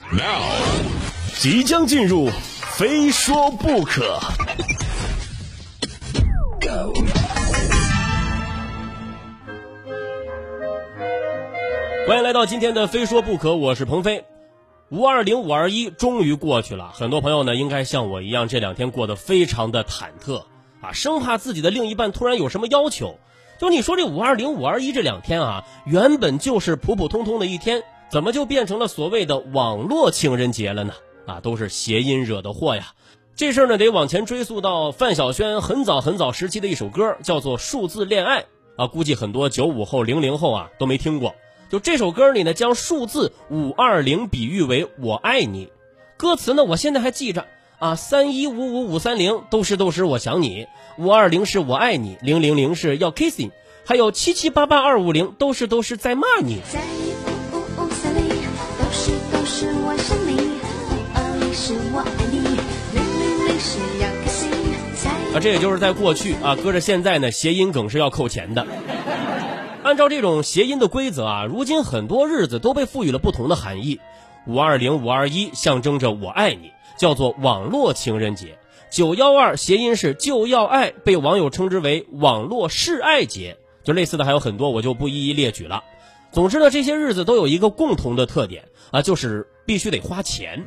Now，即将进入，非说不可。欢迎来到今天的《非说不可》，我是鹏飞。五二零五二一终于过去了，很多朋友呢应该像我一样，这两天过得非常的忐忑啊，生怕自己的另一半突然有什么要求。就你说这五二零五二一这两天啊，原本就是普普通通的一天，怎么就变成了所谓的网络情人节了呢？啊，都是谐音惹的祸呀！这事儿呢得往前追溯到范晓萱很早很早时期的一首歌，叫做《数字恋爱》啊，估计很多九五后、零零后啊都没听过。就这首歌里呢，将数字五二零比喻为我爱你，歌词呢我现在还记着啊，三一五五五三零都是都是我想你，五二零是我爱你，零零零是要 kissing，还有七七八八二五零都是都是在骂你。啊，这也就是在过去啊，搁着现在呢，谐音梗是要扣钱的。按照这种谐音的规则啊，如今很多日子都被赋予了不同的含义。五二零、五二一象征着我爱你，叫做网络情人节；九幺二谐音是就要爱，被网友称之为网络示爱节。就类似的还有很多，我就不一一列举了。总之呢，这些日子都有一个共同的特点啊，就是必须得花钱。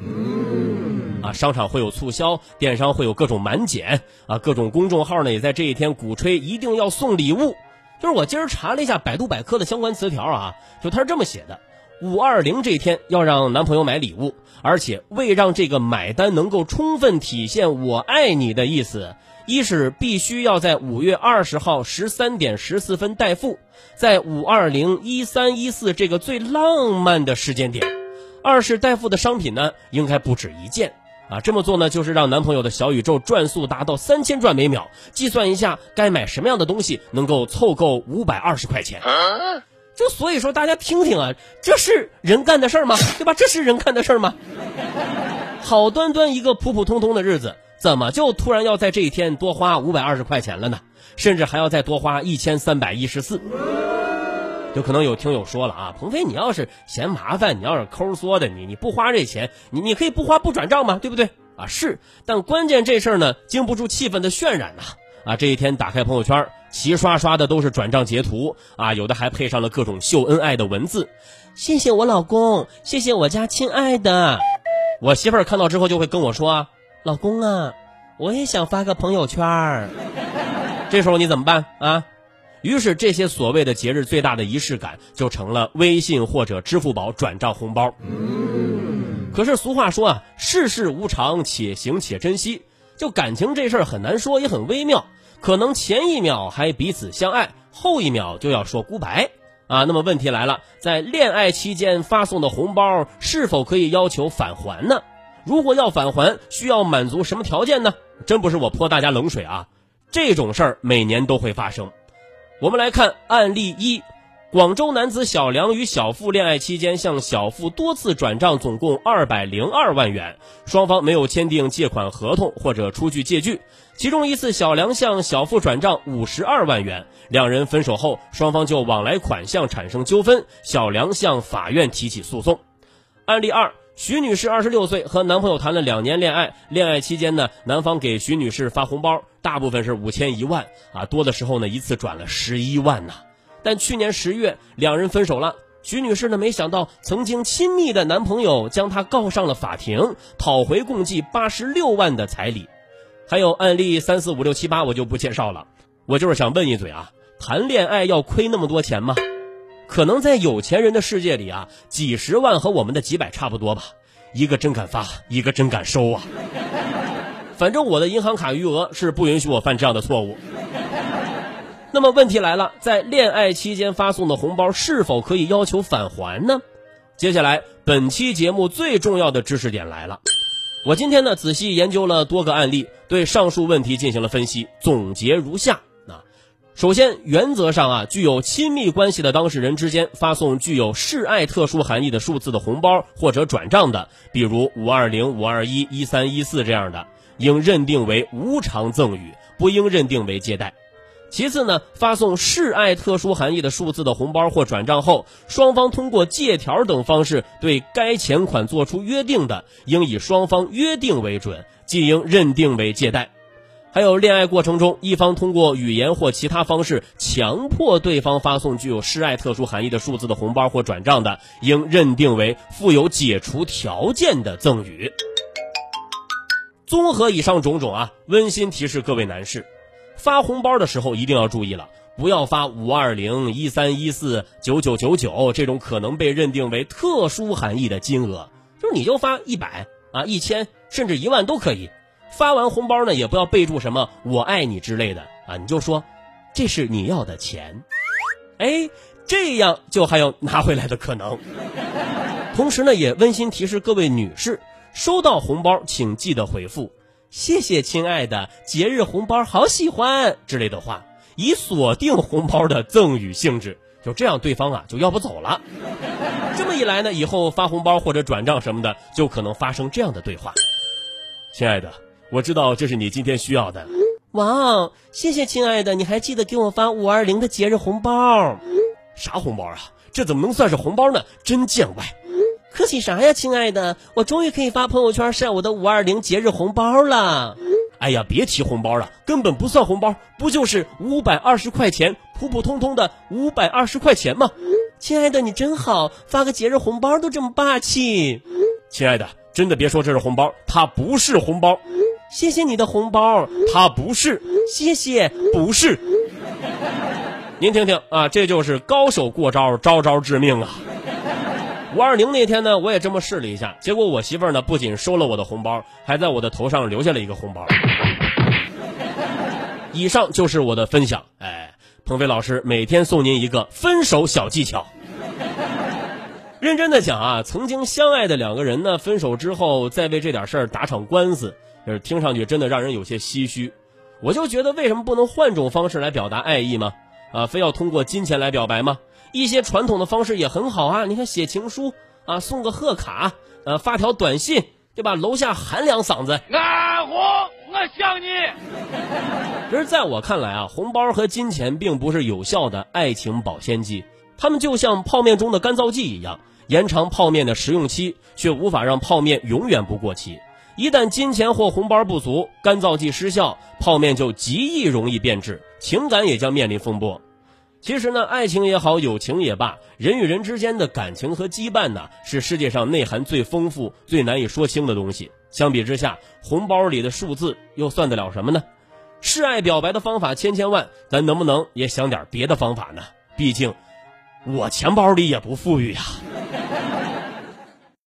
啊，商场会有促销，电商会有各种满减啊，各种公众号呢也在这一天鼓吹一定要送礼物。就是我今儿查了一下百度百科的相关词条啊，就它是这么写的：五二零这一天要让男朋友买礼物，而且为让这个买单能够充分体现我爱你的意思，一是必须要在五月二十号十三点十四分代付，在五二零一三一四这个最浪漫的时间点；二是代付的商品呢应该不止一件。啊，这么做呢，就是让男朋友的小宇宙转速达到三千转每秒。计算一下，该买什么样的东西能够凑够五百二十块钱？就所以说，大家听听啊，这是人干的事儿吗？对吧？这是人干的事儿吗？好端端一个普普通通的日子，怎么就突然要在这一天多花五百二十块钱了呢？甚至还要再多花一千三百一十四。就可能有听友说了啊，鹏飞，你要是嫌麻烦，你要是抠缩的，你你不花这钱，你你可以不花不转账嘛，对不对啊？是，但关键这事儿呢，经不住气氛的渲染呐啊！这一天打开朋友圈，齐刷刷的都是转账截图啊，有的还配上了各种秀恩爱的文字，谢谢我老公，谢谢我家亲爱的。我媳妇儿看到之后就会跟我说，老公啊，我也想发个朋友圈。这时候你怎么办啊？于是，这些所谓的节日最大的仪式感，就成了微信或者支付宝转账红包。可是俗话说啊，世事无常，且行且珍惜。就感情这事儿很难说，也很微妙。可能前一秒还彼此相爱，后一秒就要说孤白啊。那么问题来了，在恋爱期间发送的红包是否可以要求返还呢？如果要返还，需要满足什么条件呢？真不是我泼大家冷水啊，这种事儿每年都会发生。我们来看案例一：广州男子小梁与小付恋爱期间，向小付多次转账，总共二百零二万元，双方没有签订借款合同或者出具借据。其中一次，小梁向小付转账五十二万元，两人分手后，双方就往来款项产生纠纷，小梁向法院提起诉讼。案例二。徐女士二十六岁，和男朋友谈了两年恋爱。恋爱期间呢，男方给徐女士发红包，大部分是五千一万啊，多的时候呢，一次转了十一万呢。但去年十月，两人分手了。徐女士呢，没想到曾经亲密的男朋友将她告上了法庭，讨回共计八十六万的彩礼。还有案例三四五六七八，我就不介绍了。我就是想问一嘴啊，谈恋爱要亏那么多钱吗？可能在有钱人的世界里啊，几十万和我们的几百差不多吧。一个真敢发，一个真敢收啊。反正我的银行卡余额是不允许我犯这样的错误。那么问题来了，在恋爱期间发送的红包是否可以要求返还呢？接下来本期节目最重要的知识点来了。我今天呢仔细研究了多个案例，对上述问题进行了分析，总结如下。首先，原则上啊，具有亲密关系的当事人之间发送具有示爱特殊含义的数字的红包或者转账的，比如五二零、五二一、一三一四这样的，应认定为无偿赠与，不应认定为借贷。其次呢，发送示爱特殊含义的数字的红包或转账后，双方通过借条等方式对该钱款作出约定的，应以双方约定为准，即应认定为借贷。还有恋爱过程中，一方通过语言或其他方式强迫对方发送具有示爱特殊含义的数字的红包或转账的，应认定为附有解除条件的赠与。综合以上种种啊，温馨提示各位男士。发红包的时候一定要注意了，不要发五二零、一三一四、九九九九这种可能被认定为特殊含义的金额，就是你就发一百啊、一千甚至一万都可以。发完红包呢，也不要备注什么“我爱你”之类的啊，你就说这是你要的钱，哎，这样就还有拿回来的可能。同时呢，也温馨提示各位女士，收到红包请记得回复。谢谢亲爱的，节日红包好喜欢之类的话，以锁定红包的赠与性质，就这样对方啊就要不走了。这么一来呢，以后发红包或者转账什么的，就可能发生这样的对话：亲爱的，我知道这是你今天需要的。哇哦，谢谢亲爱的，你还记得给我发五二零的节日红包？啥红包啊？这怎么能算是红包呢？真见外。客气啥呀，亲爱的，我终于可以发朋友圈晒我的五二零节日红包了。哎呀，别提红包了，根本不算红包，不就是五百二十块钱，普普通通的五百二十块钱吗？亲爱的，你真好，发个节日红包都这么霸气。亲爱的，真的别说这是红包，它不是红包。谢谢你的红包，他不是。谢谢，不是。您听听啊，这就是高手过招，招招致命啊。五二零那天呢，我也这么试了一下，结果我媳妇儿呢不仅收了我的红包，还在我的头上留下了一个红包。以上就是我的分享，哎，鹏飞老师每天送您一个分手小技巧。认真的讲啊，曾经相爱的两个人呢，分手之后再为这点事儿打场官司，就是听上去真的让人有些唏嘘。我就觉得为什么不能换种方式来表达爱意吗？啊，非要通过金钱来表白吗？一些传统的方式也很好啊，你看写情书啊，送个贺卡，呃，发条短信，对吧？楼下喊两嗓子，安红，我想你。其实在我看来啊，红包和金钱并不是有效的爱情保鲜剂，它们就像泡面中的干燥剂一样，延长泡面的食用期，却无法让泡面永远不过期。一旦金钱或红包不足，干燥剂失效，泡面就极易容易变质，情感也将面临风波。其实呢，爱情也好，友情也罢，人与人之间的感情和羁绊呢，是世界上内涵最丰富、最难以说清的东西。相比之下，红包里的数字又算得了什么呢？示爱表白的方法千千万，咱能不能也想点别的方法呢？毕竟，我钱包里也不富裕呀。